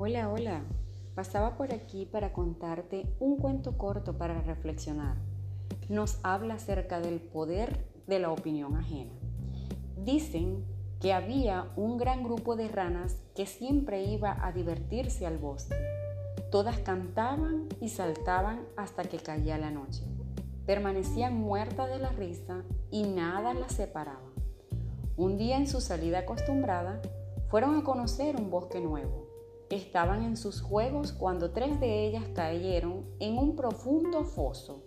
Hola, hola. Pasaba por aquí para contarte un cuento corto para reflexionar. Nos habla acerca del poder de la opinión ajena. Dicen que había un gran grupo de ranas que siempre iba a divertirse al bosque. Todas cantaban y saltaban hasta que caía la noche. Permanecían muertas de la risa y nada las separaba. Un día en su salida acostumbrada, fueron a conocer un bosque nuevo estaban en sus juegos cuando tres de ellas cayeron en un profundo foso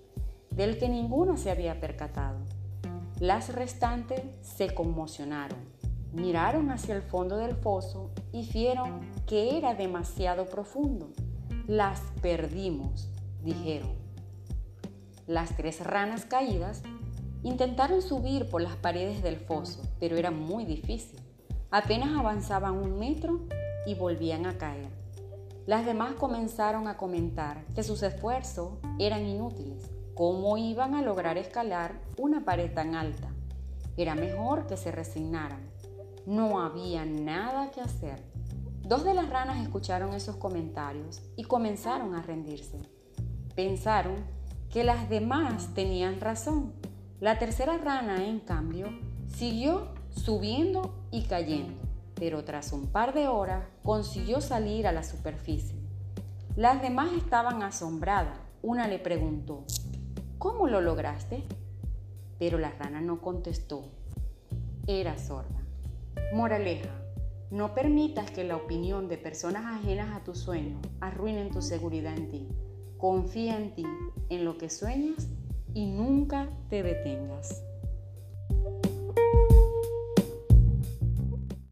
del que ninguna se había percatado. Las restantes se conmocionaron, miraron hacia el fondo del foso y vieron que era demasiado profundo. Las perdimos, dijeron. Las tres ranas caídas intentaron subir por las paredes del foso, pero era muy difícil. Apenas avanzaban un metro y volvían a caer. Las demás comenzaron a comentar que sus esfuerzos eran inútiles. ¿Cómo iban a lograr escalar una pared tan alta? Era mejor que se resignaran. No había nada que hacer. Dos de las ranas escucharon esos comentarios y comenzaron a rendirse. Pensaron que las demás tenían razón. La tercera rana, en cambio, siguió subiendo y cayendo pero tras un par de horas consiguió salir a la superficie. Las demás estaban asombradas. Una le preguntó, ¿cómo lo lograste? Pero la rana no contestó. Era sorda. Moraleja, no permitas que la opinión de personas ajenas a tu sueño arruinen tu seguridad en ti. Confía en ti, en lo que sueñas y nunca te detengas.